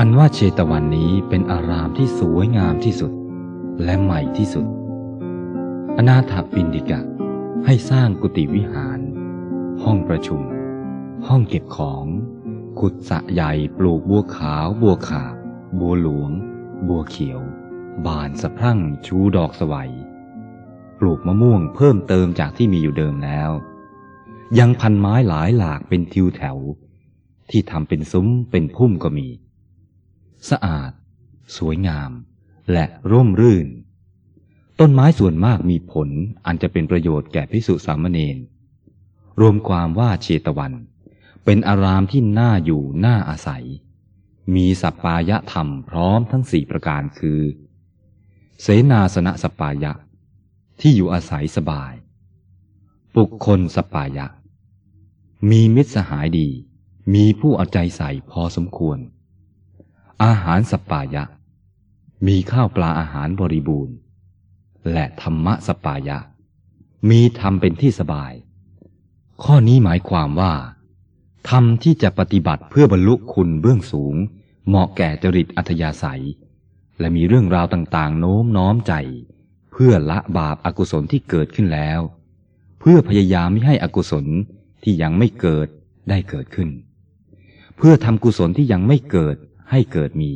อันว่าเชตวันนี้เป็นอารามที่สวยงามที่สุด และใหม่ที่สุด อนาถปินดิกะให้สร้างกุฏิวิหาร ห้องประชุม ห้องเก็บของ ขุดสะใหญ่ปลูกบัวขาว บัวขาบบัวหลวง บัวเขียว บานสะพรั่งชูดอกสวัย ปลูกมะม่วงเพิ่มเติมจากที่มีอยู่เดิมแล้ว ยังพันไม้หลายหลากเป็นทิวแถว ที่ทำเป็นซุ้มเป็นพุ่มก็มี สะอาด สวยงาม และร่มรื่น ต้นไม้ส่วนมากมีผลอันจะเป็นประโยชน์แก่พิสุสามเณรรวมความว่าเชตวัน เป็นอารามที่น่าอยู่น่าอาศัย มีสัปปายะธรรมพร้อมทั้งสี่ประการคือ เสนาสนะสัปปายะ ที่อยู่อาศัยสบาย ปุคคลสัปปายะ มีมิตรสหายดี มีผู้เอาใจใส่พอสมควร อาหารสปายะ มีข้าวปลาอาหารบริบูรณ์ และธรรมะสปปายะ มีธรรมเป็นที่สบาย ข้อนี้หมายความว่า ธรรมที่จะปฏิบัติเพื่อบรรลุคุณเบื้องสูง เหมาะแก่จริตอัธยาศัย และมีเรื่องราวต่างๆ โน้มน้อมใจ เพื่อละบาปอากุศลที่เกิดขึ้นแล้ว เพื่อพยายามไม่ให้อกุศลที่ยังไม่เกิดได้เกิดขึ้น เพื่อทำกุศลที่ยังไม่เกิด ให้เกิดมี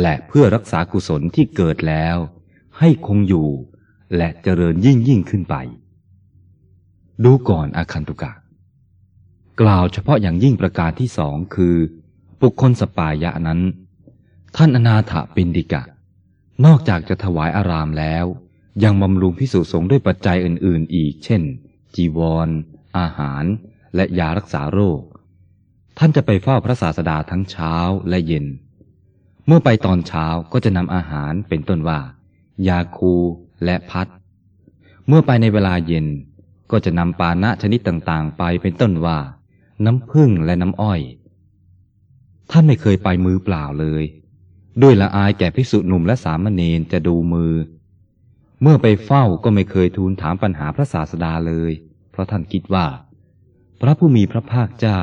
และเพื่อรักษากุศลที่เกิดแล้ว ให้คงอยู่ และเจริญยิ่งยิ่งขึ้นไป ดูก่อนอาคันตุกะ กล่าวเฉพาะอย่างยิ่งประการที่สองคือ บุคคลสปายะนั้น ท่านอนาถปินดิกะ นอกจากจะถวายอารามแล้ว ยังบำรุงพิสุสงด้วยปัจจัยอื่น ๆ อีก เช่น จีวรอาหาร และยารักษาโรค ท่านจะไปเฝ้าพระศาสดาทั้งเช้าและเย็น เมื่อไปตอนเช้าก็จะนำอาหารเป็นต้นว่า ยาคูและพัด เมื่อไปในเวลาเย็นก็จะนำปานะชนิดต่างๆ ไปเป็นต้นว่า น้ำผึ้งและน้ำอ้อย ท่านไม่เคยไปมือเปล่าเลย ด้วยละอายแก่ภิกษุหนุ่มและสามเณรจะดูมือ เมื่อไปเฝ้าก็ไม่เคยทูลถามปัญหาพระศาสดาเลย เพราะท่านคิดว่า พระผู้มีพระภาคเจ้า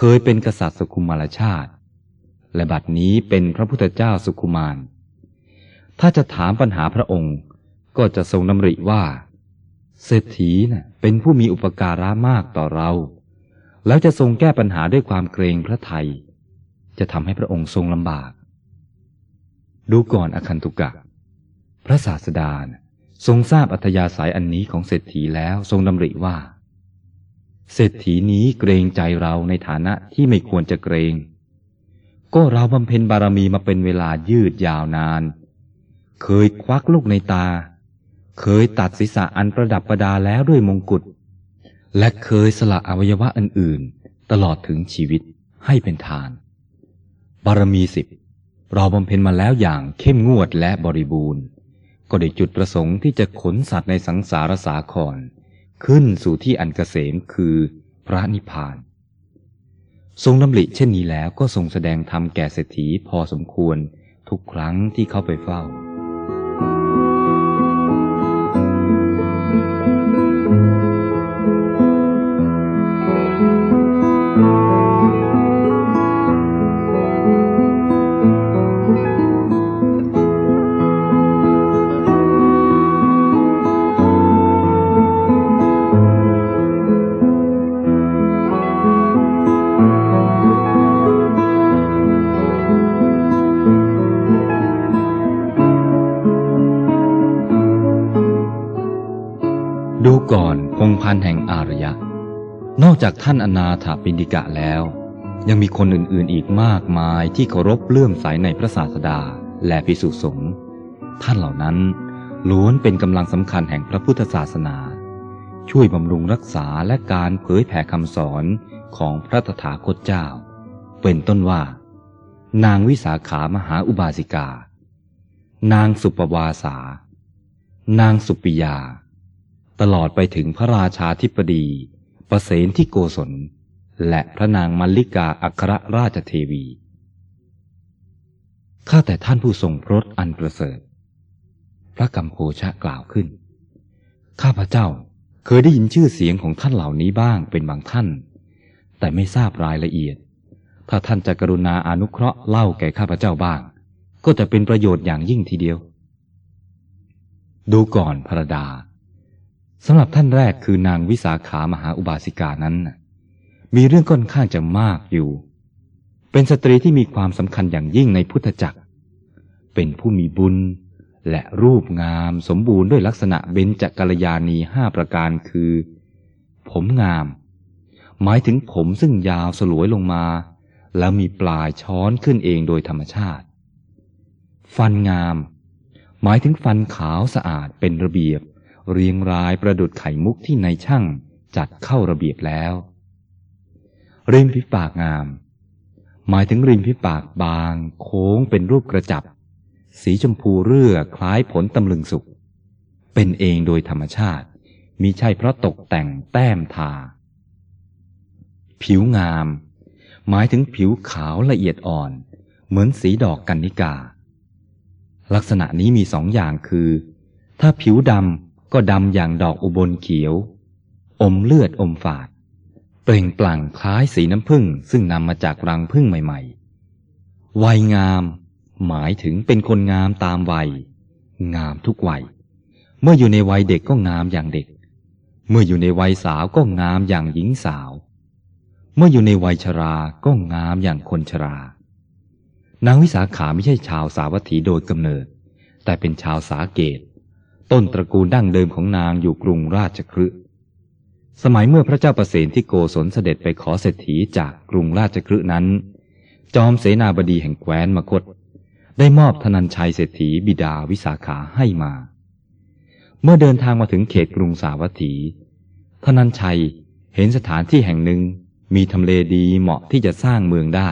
เคยเป็นกษัตริย์สุขุมารชาติ และบัดนี้เป็นพระพุทธเจ้าสุขุมาร ถ้าจะถามปัญหาพระองค์ก็จะทรงดำริว่า เศรษฐีน่ะเป็นผู้มีอุปการะมากต่อเรา แล้วจะทรงแก้ปัญหาด้วยความเกรงพระไทย จะทำให้พระองค์ทรงลำบาก ดูก่อนอคันตุกะ พระศาสดานะทรงทราบอัธยาศัยอันนี้ของเศรษฐีแล้วทรงดำริว่า เศรษฐีนี้เกรงใจเราในฐานะที่ไม่ควรจะเกรง ก็เราบำเพ็ญบารมีมาเป็นเวลายืดยาวนาน เคยควักลูกในตา เคยตัดศีรษะอันประดับประดาแล้วด้วยมงกุฎ และเคยสละอวัยวะอื่นๆตลอดถึงชีวิตให้เป็นทาน บารมีสิบเราบำเพ็ญมาแล้วอย่างเข้มงวดและบริบูรณ์ ก็ได้จุดประสงค์ที่จะขนสัตว์ในสังสารสาคร ขึ้นสู่ที่อันเกษมคือพระนิพพาน ทรงดำริเช่นนี้แล้วก็ทรงแสดงธรรมแก่เศรษฐีพอสมควรทุกครั้งที่เข้าไปเฝ้า ดูก่อนพงพันแห่งอารยะ นอกจากท่านอนาถปินดิกะแล้ว ยังมีคนอื่นๆอีกมากมายที่เคารพเลื่อมใสในพระศาสดาและพิสุสงฆ์ท่านเหล่านั้นล้วนเป็นกำลังสำคัญแห่งพระพุทธศาสนา ช่วยบำรุงรักษาและการเผยแผ่คำสอนของพระตถาคตเจ้า เป็นต้นว่า นางวิสาขามหาอุบาสิกา นางสุปวาสา นางสุปิยา ตลอดไปถึงพระราชาธิปดี ประเสนที่โกศล และพระนางมัลลิกาอัครราชเทวี ข้าแต่ท่านผู้ทรงรสอันประเสริฐ พระกัมโพชะกล่าวขึ้น ข้าพระเจ้าเคยได้ยินชื่อเสียงของท่านเหล่านี้บ้างเป็นบางท่าน แต่ไม่ทราบรายละเอียด ถ้าท่านจะกรุณาอนุเคราะห์เล่าแก่ข้าพเจ้าบ้าง ก็จะเป็นประโยชน์อย่างยิ่งทีเดียว ดูก่อนพระดา สำหรับท่านแรกคือนางวิสาขามหาอุบาสิกานั้น มีเรื่องค่อนข้างจะมากอยู่ เป็นสตรีที่มีความสำคัญอย่างยิ่งในพุทธจักร เป็นผู้มีบุญ และรูปงามสมบูรณ์ด้วยลักษณะเบญจกัลยาณีห้าประการคือ ผมงาม หมายถึงผมซึ่งยาวสลวยลงมา แล้วมีปลายช้อนขึ้นเองโดยธรรมชาติ ฟันงาม หมายถึงฟันขาวสะอาดเป็นระเบียบ เรียงรายประดุดไข่มุกที่ในช่างจัดเข้าระเบียบแล้ว ริมฝีปากงาม หมายถึงริมฝีปากบาง โค้งเป็นรูปกระจับ สีชมพูเรื่อคล้ายผลตำลึงสุก เป็นเองโดยธรรมชาติมิใช่เพราะตกแต่งแต้มทา ผิวงาม หมายถึงผิวขาวละเอียดอ่อน เหมือนสีดอกกันนิกา ลักษณะนี้มีสองอย่างคือ ถ้าผิวดำ ก็ดำอย่างดอกอุบลเขียว อมเลือดอมฝาด เปล่งปลั่งคล้ายสีน้ำผึ้งซึ่งนำมาจากรังผึ้งใหม่ๆ วัยงาม หมายถึงเป็นคนงามตามวัย งามทุกวัย เมื่ออยู่ในวัยเด็กก็งามอย่างเด็ก เมื่ออยู่ในวัยสาวก็งามอย่างหญิงสาว เมื่ออยู่ในวัยชราก็งามอย่างคนชรานางวิสาขาไม่ใช่ชาวสาวัตถีโดยกำเนิด แต่เป็นชาวสาเกต ต้นตระกูลดั้งเดิมของนางอยู่กรุงราชคฤห์สมัยเมื่อพระเจ้าประสนที่โกศลเสด็จไปขอเศรษฐีจากกรุงราชคฤห์นั้น จอมเสนาบดีแห่งแคว้นมคต ได้มอบธนัญชัยเศรษฐีบิดาวิสาขาให้มา เมื่อเดินทางมาถึงเขตกรุงสาวัตถี ธนัญชัยเห็นสถานที่แห่งหนึ่งมีทำเลดีเหมาะที่จะสร้างเมืองได้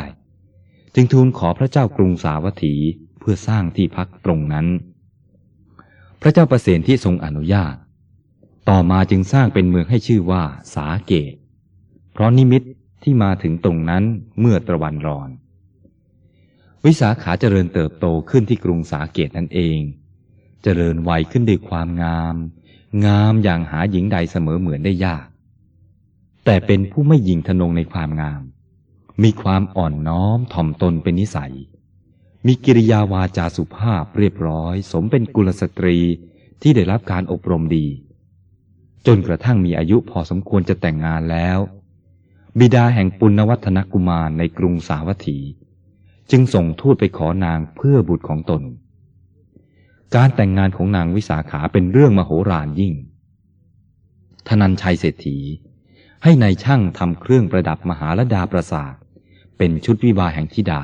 จึงทูลขอพระเจ้ากรุงสาวัตถีเพื่อสร้างที่พักตรงนั้น ระเจ้าประเสนที่ทรงอนุญาต ต่อมาจึงสร้างเป็นเมืองให้ชื่อว่าสาเกต เพราะนิมิตที่มาถึงตรงนั้นเมื่อตะวันรอน วิสาขาเจริญเติบโตขึ้นที่กรุงสาเกตนั่นเอง เจริญวัยขึ้นด้วยความงาม งามอย่างหาหญิงใดเสมอเหมือนได้ยาก แต่เป็นผู้ไม่ยิงทนงในความงาม มีความอ่อนน้อมถ่อมตนเป็นนิสัย มีกิริยาวาจาสุภาพเรียบร้อย สมเป็นกุลสตรีที่ได้รับการอบรมดี จนกระทั่งมีอายุพอสมควรจะแต่งงานแล้ว บิดาแห่งปุณวัฒนกุมารในกรุงสาวัตถี จึงส่งทูตไปขอนางเพื่อบุตรของตน การแต่งงานของนางวิสาขาเป็นเรื่องมโหฬารยิ่งธนัญชัยเศรษฐี ให้ในายช่างทำเครื่องประดับมหาลดาประสาทเป็นชุดวิวาแห่งธิดา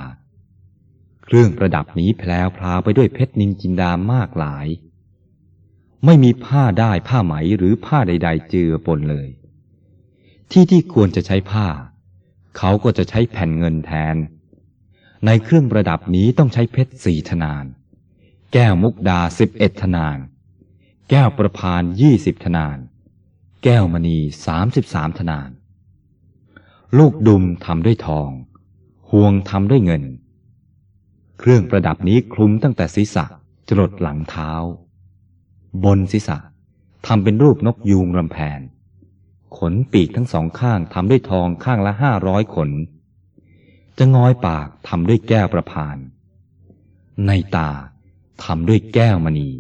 เครื่องประดับนี้แพลวพลาวไปด้วยเพชรนินจินดามากหลาย ไม่มีผ้าได้ผ้าไหมหรือผ้าใด ๆ เจือปนเลย ที่ที่ควรจะใช้ผ้า เขาก็จะใช้แผ่นเงินแทน ในเครื่องประดับนี้ต้องใช้เพชรสี่ธนาน แก้วมุกดาสิบเอ็ดธนาน แก้วประพานยี่สิบธนาน แก้วมณีสามสิบสามธนาน ลูกดุมทำด้วยทอง ห่วงทำด้วยเงิน เครื่องประดับนี้คลุมตั้งแต่ศีรษะจรดหลังเท้า บนศีรษะทำเป็นรูปนกยูงรำแพน ขนปีกทั้งสองข้างทำด้วยทองข้างละห้าร้อยขน จะงอยปากทำด้วยแก้วประพาน ในตาทำด้วยแก้วมณี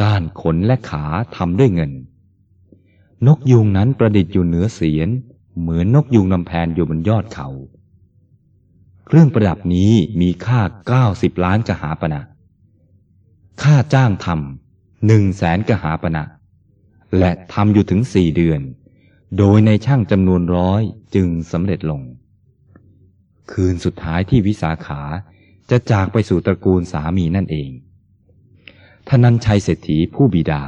ก้านขนและขาทำด้วยเงิน นกยูงนั้นประดิษฐ์อยู่เหนือเสียน เหมือนนกยูงนำแพนอยู่บนยอดเขา เครื่องประดับนี้มีค่าเก้าสิบล้านกหาปณะค่าจ้างทำหนึ่งแสนกหาปณะและทำอยู่ถึงสี่เดือน โดยในช่างจำนวนร้อยจึงสำเร็จลง คืนสุดท้ายที่วิสาขาจะจากไปสู่ตระกูลสามีนั่นเองทนันชัยเศรษฐีผู้บิดา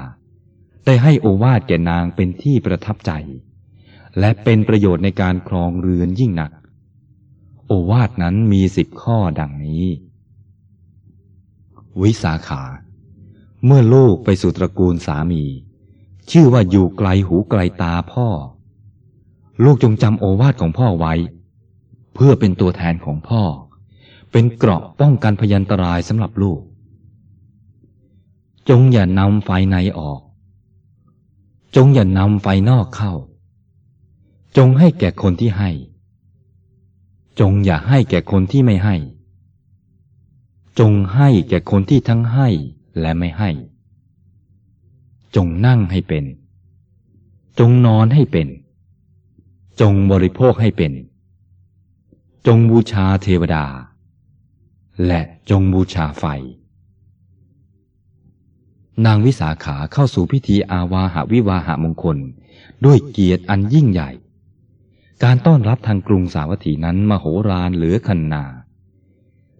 ได้ให้โอวาทแก่นางเป็นที่ประทับใจ และเป็นประโยชน์ในการครองเรือนยิ่งหนัก โอวาทนั้นมีสิบข้อดังนี้ วิสาขา เมื่อลูกไปสู่ตระกูลสามี ชื่อว่าอยู่ไกลหูไกลตาพ่อ ลูกจงจำโอวาทของพ่อไว้ เพื่อเป็นตัวแทนของพ่อ เป็นเกราะป้องกันพยันตรายสำหรับลูก จงอย่านำไฟในออก จงอย่านำไฟนอกเข้า จงให้แก่คนที่ให้ จงอย่าให้แก่คนที่ไม่ให้ จงให้แก่คนที่ทั้งให้และไม่ให้ จงนั่งให้เป็น จงนอนให้เป็น จงบริโภคให้เป็น จงบูชาเทวดา และจงบูชาไฟ นางวิสาขาเข้าสู่พิธีอาวาหาวิวาหามงคล ด้วยเกียรติอันยิ่งใหญ่ การต้อนรับทางกรุงสาวัตถีนั้นมโหฬารเหลือคันนา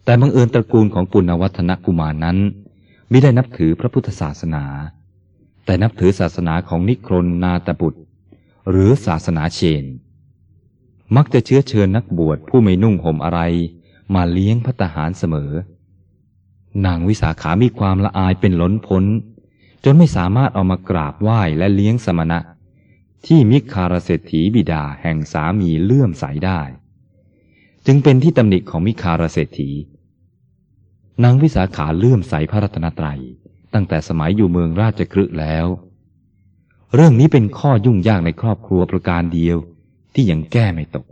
แต่บังเอิญตระกูลของปุณณวัฒนกุมารนั้นไม่ได้นับถือพระพุทธศาสนา แต่นับถือศาสนาของนิครนนาตบุตร หรือศาสนาเชน มักจะเชื้อเชิญนักบวชผู้ไม่นุ่งห่มอะไร มาเลี้ยงพัตหารเสมอ นางวิสาขามีความละอายเป็นล้นพ้น จนไม่สามารถเอามากราบไหว้และเลี้ยงสมณะ ที่มิคารเศรษฐีบิดาแห่งสามีเลื่อมใสได้ จึงเป็นที่ตำหนิของมิคารเศรษฐีนางวิสาขาเลื่อมใสพระรัตนตรัย ตั้งแต่สมัยอยู่เมืองราชกฤห์แล้ว เรื่องนี้เป็นข้อยุ่งยากในครอบครัวประการเดียวที่ยังแก้ไม่ตก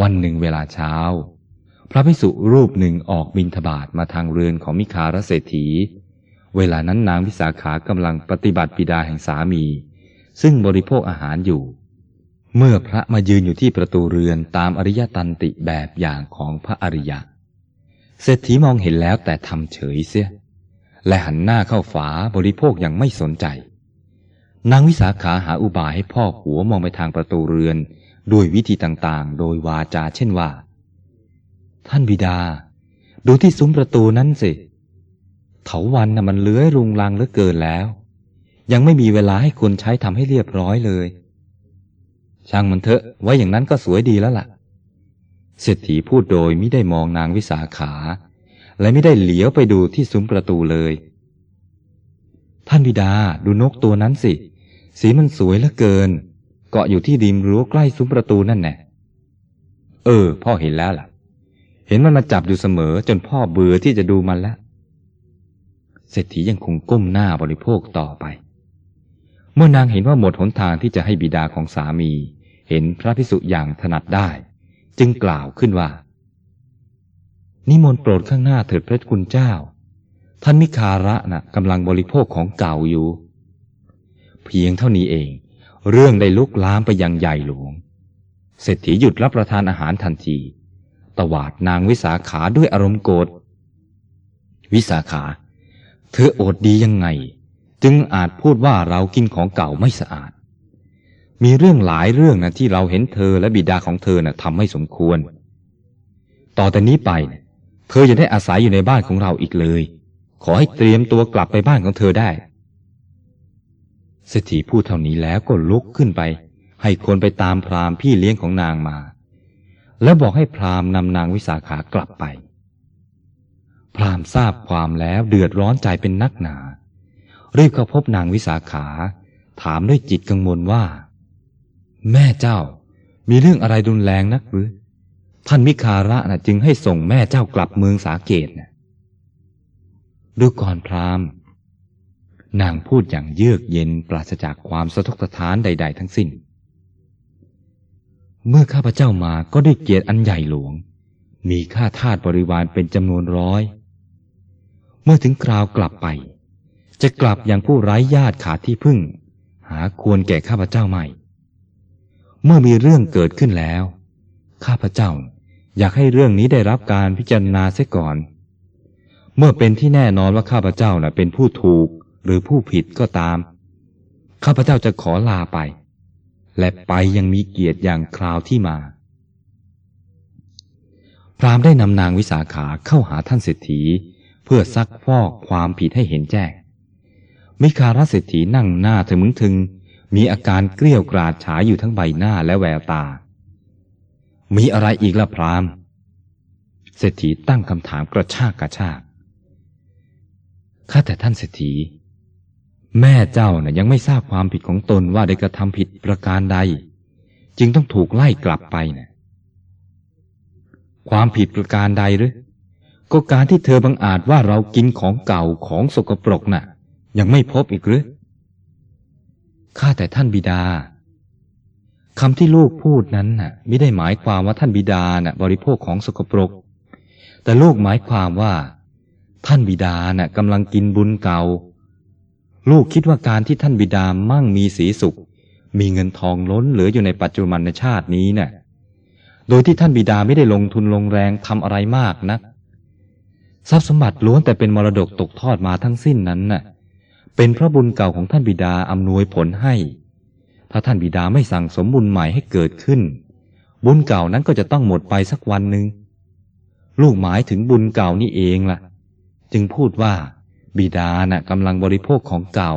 วันหนึ่งเวลาเช้า พระภิกษุรูปหนึ่งออกบินทบาทมาทางเรือนของมิคารเศรษฐี เวลานั้นนางวิสาขากำลังปฏิบัติปิดาแห่งสามี ซึ่งบริโภคอาหารอยู่ เมื่อพระมายืนอยู่ที่ประตูเรือนตามอริยตันติแบบอย่างของพระอริยะเศรษฐีมองเห็นแล้วแต่ทำเฉยเสีย และหันหน้าเข้าฝาบริโภคอย่างไม่สนใจ นางวิสาขาหาอุบายให้พ่อหัวมองไปทางประตูเรือน ด้วยวิธีต่างๆ โดยวาจาเช่นว่า ท่านบิดา ดูที่ซุ้มประตูนั้นสิเถาวันน่ะมันเลื้อยรุงรังเหลือเกินแล้ว ยังไม่มีเวลาให้คนใช้ทำให้เรียบร้อยเลย ช่างมันเถอะ ไว้อย่างนั้นก็สวยดีแล้วล่ะ เศรษฐีพูดโดยไม่ได้มองนางวิสาขา และไม่ได้เหลียวไปดูที่ซุ้มประตูเลย ท่านบิดาดูนกตัวนั้นสิ สีมันสวยเหลือเกิน เกาะอยู่ที่ริมรั้วใกล้ซุ้มประตูนั่นแน่เออ พ่อเห็นแล้วล่ะ เห็นมันมาจับอยู่เสมอจนพ่อเบื่อที่จะดูมันแล้วเศรษฐียังคงก้มหน้าบริโภคต่อไป เมื่อนางเห็นว่าหมดหนทางที่จะให้บิดาของสามี เห็นพระพิสุอย่างถนัดได้ จึงกล่าวขึ้นว่า นิมนต์โปรดข้างหน้าเถิดพระคุณเจ้า ท่านมิคาระนะ่ะกำลังบริโภคของเก่าอยู่ เพียงเท่านี้เอง เรื่องได้ลุกลามไปยังใหญ่หลวง เศรษฐีหยุดรับประทานอาหารทันที ตวาดนางวิสาขาด้วยอารมณ์โกรธวิสาขา เธอโอดดียังไง จึงอาจพูดว่าเรากินของเก่าไม่สะอาด มีเรื่องหลายเรื่องนะที่เราเห็นเธอและบิดาของเธอนะ่ะทำไม่สมควร ต่อแต่นี้ไปเนี่ยเธอจะได้อาศัยอยู่ในบ้านของเราอีกเลย ขอให้เตรียมตัวกลับไปบ้านของเธอได้เศรษฐีพูดเท่านี้แล้วก็ลุกขึ้นไป ให้คนไปตามพราหมณ์พี่เลี้ยงของนางมา แล้วบอกให้พราหมณ์นำนางวิสาขากลับไป พราหมณ์ทราบความแล้วเดือดร้อนใจเป็นนักหนา รีบเข้าพบนางวิสาขา ถามด้วยจิตกังวลว่า แม่เจ้า มีเรื่องอะไรรุนแรงนักหรือ ท่านมิคาระนะจึงให้ส่งแม่เจ้ากลับเมืองสาเกตนะดูก่อนพราหมณ์ นางพูดอย่างเยือกเย็นปราศจากความสะทกสะท้านใด ๆ ทั้งสิ้น เมื่อข้าพเจ้ามาก็ได้เกียรติอันใหญ่หลวง มีข้าทาสบริวารเป็นจำนวนร้อย เมื่อถึงคราวกลับไป จะกลับอย่างผู้ไร้ญาติขาดที่พึ่ง หาควรแก่ข้าพเจ้าไม่ เมื่อมีเรื่องเกิดขึ้นแล้ว ข้าพเจ้าอยากให้เรื่องนี้ได้รับการพิจารณาเสียก่อน เมื่อเป็นที่แน่นอนว่าข้าพเจ้าน่ะเป็นผู้ถูกหรือผู้ผิดก็ตาม ข้าพเจ้าจะขอลาไป และไปยังมีเกียรติอย่างคราวที่มา พรามได้นำนางวิสาขาเข้าหาท่านเศรษฐี เพื่อซักฟอกความผิดให้เห็นแจ้ง มิคาราเศรษฐีนั่งหน้าถึงมึงถึง มีอาการเกลี้ยวกราดฉายอยู่ทั้งใบหน้าและแววตา มีอะไรอีกล่ะพรามเศรษฐีตั้งคำถามกระชากกระชากข้าแต่ท่านเศรษฐี แม่เจ้านะ่ะยังไม่ทราบความผิดของตนว่าได้กระทำผิดประการใด จึงต้องถูกไล่กลับไปนะ่ะความผิดประการใดหรือก็การที่เธอบังอาจว่าเรากินของเก่าของสกปรกน่ะ ยังไม่พบอีกหรือข้าแต่ท่านบิดาคำที่ลูกพูดนั้นน่ะไม่ได้หมายความว่าท่านบิดาน่ะ บริโภคของสกปรก แต่ลูกหมายความว่า ท่านบิดาน่ะกำลังกินบุญเก่า ลูกคิดว่าการที่ท่านบิดามั่งมีสีสุข มีเงินทองล้นเหลืออยู่ในปัจจุบันชาตินี้น่ะโดยที่ท่านบิดาไม่ได้ลงทุนลงแรงทำอะไรมากนักทรัพย์สมบัติล้วนแต่เป็นมรดกตกทอดมาทั้งสิ้นนั้นน่ะ เป็นพระบุญเก่าของท่านบิดาอำนวยผลให้ ถ้าท่านบิดาไม่สั่งสมบุญใหม่ให้เกิดขึ้น บุญเก่านั้นก็จะต้องหมดไปสักวันหนึ่งลูกหมายถึงบุญเก่านี่เองล่ะ จึงพูดว่า บิดาน่ะกำลังบริโภคของเก่า